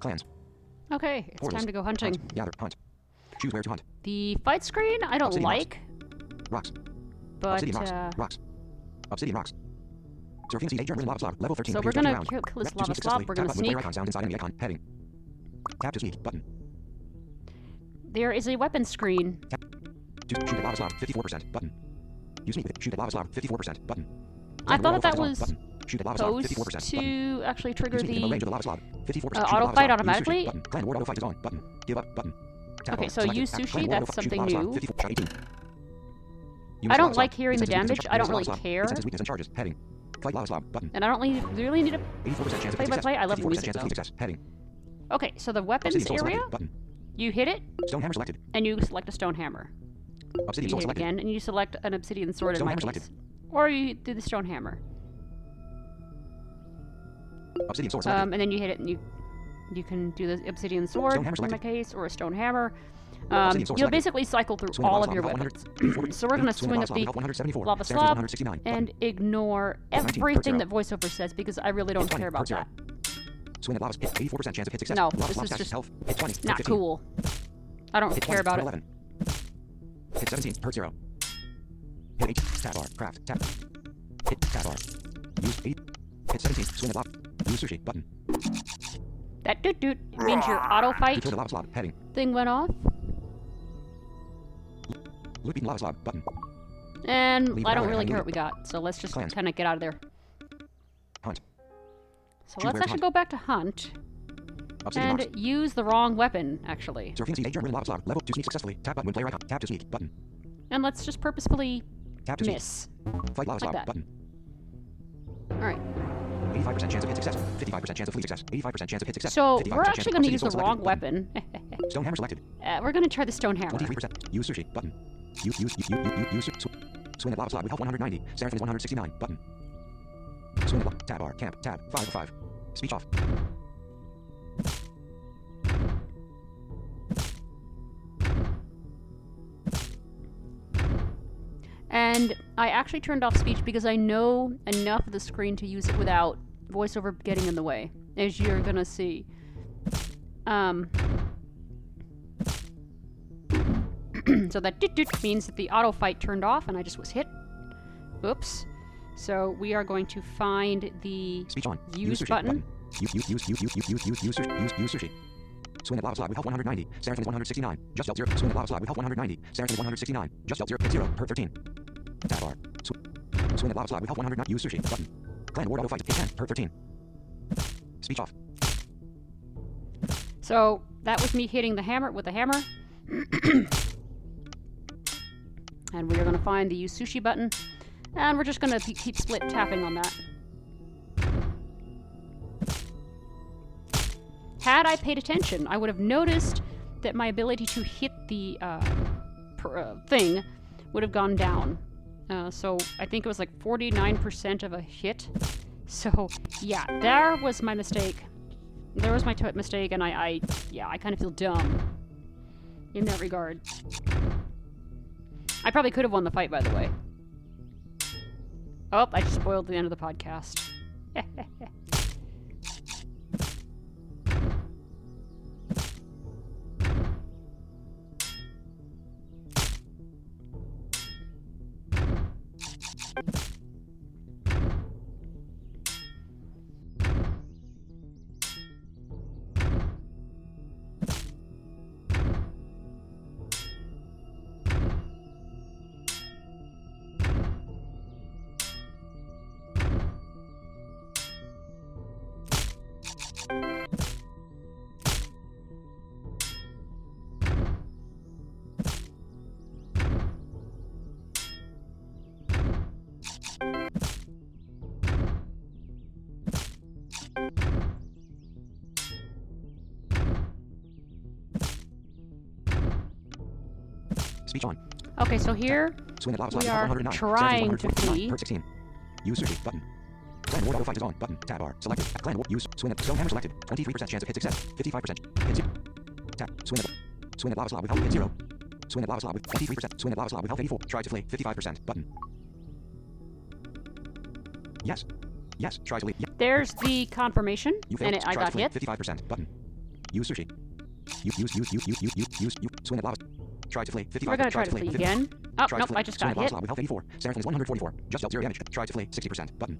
Clans. Okay, it's Portals. time to go hunting. Hunt. Gather. Hunt. Choose where to hunt. The fight screen I don't Obsidian rocks. like, Rocks. but Obsidian rocks. uh, Rocks. Obsidian rocks. Surfing Sea German lava slob. Level 13. So we're gonna kill- kill this lava slob, we're Tap gonna button with player sneak. icon sound inside enemy icon. Heading. Tap to sneak. Button. there is a weapon screen. To shoot at lava slob. 54%. Button. Use sneak with it. Shoot at lava slob. 54%. Button. I thought that that fight is on. was Button. Shoot at lava slob. supposed 54%. Button. to actually trigger the range the. of the lava slob. 54%. uh, auto fight slob. Use sushi. automatically? Button. Clan war auto fight is on. Button. Give up. Button. Tab Okay, so use sushi, that's fight. Shoot at something new. 54 18. Use I don't like hearing the damage. I don't really care. Weakness and charges. Heading. Fight lava slob. Button. And I don't really, really need to. 84% chance of Play by play, I love 54% music, chance of success. Heading. Okay, so the weapons area. Button. you hit it, Stone hammer selected. and you select a stone hammer. Obsidian You sword hit selected. again, and you select an obsidian sword in Stone my hammer case. selected. Or you do the stone hammer. Obsidian sword selected. Um, and then you hit it, and you you can do the obsidian sword in my case, or a stone hammer. Um, you'll basically cycle through all of your weapons. So we're gonna swing swing up the 174, lava slob and ignore everything that voiceover says because I really don't care about that. Swing at lava hit 84% chance of hit success. No, this is just health hit 20 Not 15, cool. I don't care about it. hit 17 hurt 0 hit 8 tab bar craft tab hit tab bar. Use 8 hit 17 swing at lava. Use sushi button. That doot doot means your auto fight killed a lava slob heading. thing went off, beaten lava slob button and Leave I don't really care what we got. So let's just kind of get out of there. hunt So Choose let's actually hunt. go back to hunt obsidian and rocks use the wrong weapon actually, surfing sea German lava slob level to sneak successfully tap button when player icon tap to sneak button and let's just purposefully tap to sneak miss. fight lava Like button All right. 85% chance of hit success 55% chance of fleet success 85% chance of hit success So we're actually going to use the sword wrong selected, button. weapon. stone hammer selected uh, we're going to try the stone hammer. 23%. Use sushi. Button. Use, use, use, use, use, sw- swing at lava slide with health 190. Seraphim is 169. Button. Swing at lava. Tab bar. Camp. Tab. 5 5. Speech off. And I actually turned off speech because I know enough of the screen to use it without voiceover getting in the way, as you're gonna see. Um, so that means that the auto fight turned off and I just was hit. Oops. So we are going to find the Speech on. Use sushi. button. Use, use, use, use, use, use, use, use, use. Use, use sushi. Swing at lava slide with health 190. Seraphim is 169. Just dealt 0. Swing at lava slide with health 190. Seraphim is 169. Just dealt 0. Hit 0. Hurt 13. Tab bar. Sw- swing at lava slide with health 190. Use sushi. Button. Clan ward auto fight. Hit 10. Hurt 13. Speech off. So that was me hitting the hammer with the hammer. and we are going to find the use sushi button. And we're just going to keep split tapping on that. Had I paid attention, I would have noticed that my ability to hit the uh, per, uh, thing would have gone down. Uh, so I think it was like 49% of a hit. So yeah, there was my mistake there was my mistake, and I, I, yeah, I kind of feel dumb in that regard. I probably could have won the fight, by the way. Oh, I just spoiled the end of the podcast. Speech on. Okay, so here we are trying to flee. Use search button. Clan Ward fight is on. Button. Tab R Selected. Clan Ward. Use. Swing at. Stonehammer selected. 23% chance of hit success. 55%. Hit zero. Tap. Swing at. Swing at lava slot with health. Hit zero. Swing at lava slot with 23%. Swing at lava slot with health 84. Try to flee. 55%. Button. Yes. Yes. Try to flee. Yes. There's the confirmation. You failed. And it, I got hit. 55%. Button. Use sushi. Use, use, use, use, use, use, use, use. Swing at lava. Try to flee. 55. We're gonna try to flee again. Oh, Try nope, flee. I just got lava hit. slot with health 84. Seraphim is 144. Just dealt 0 damage. Try to flee. 60%. Button.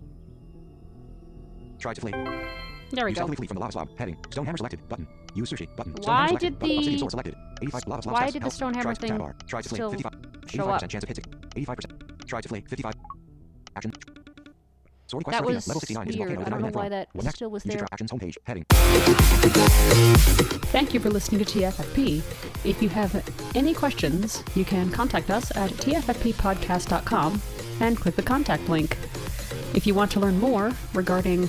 Try to flee. There we Use go. flee from the lava slab. Heading. Stonehammer selected. Button. Use sushi. Button. Why did Button. The- sword selected. 85 lava slab why did the Health. Stonehammer Try to thing. Try to flee. still 55. show 85% up? chance of hitting. 85%. Try to flee. 55. Action. Sword quest That Arena. was Level 69 weird. volcano I don't know why that What still was there. actions homepage. Heading. Thank you for listening to TFFP. If you have any questions, you can contact us at tffppodcast.com and click the contact link. If you want to learn more regarding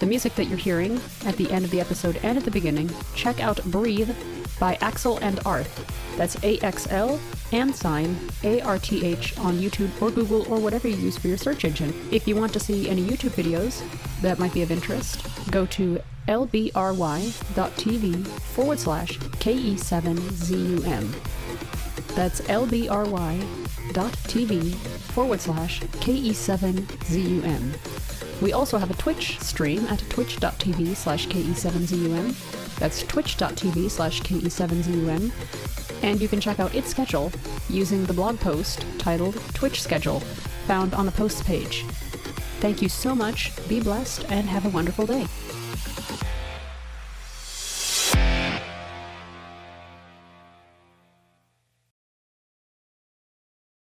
the music that you're hearing at the end of the episode and at the beginning, check out Breathe by Axl and Arth. That's A X L and sign A R T H on YouTube or Google or whatever you use for your search engine. If you want to see any YouTube videos that might be of interest, go to lbry.tv forward slash KE7ZUM. That's lbry.tv forward slash KE7ZUM. We also have a Twitch stream at twitch.tv slash KE7ZUM. That's twitch.tv slash KE7ZUM. And you can check out its schedule using the blog post titled Twitch Schedule, found on the posts page. Thank you so much, be blessed, and have a wonderful day.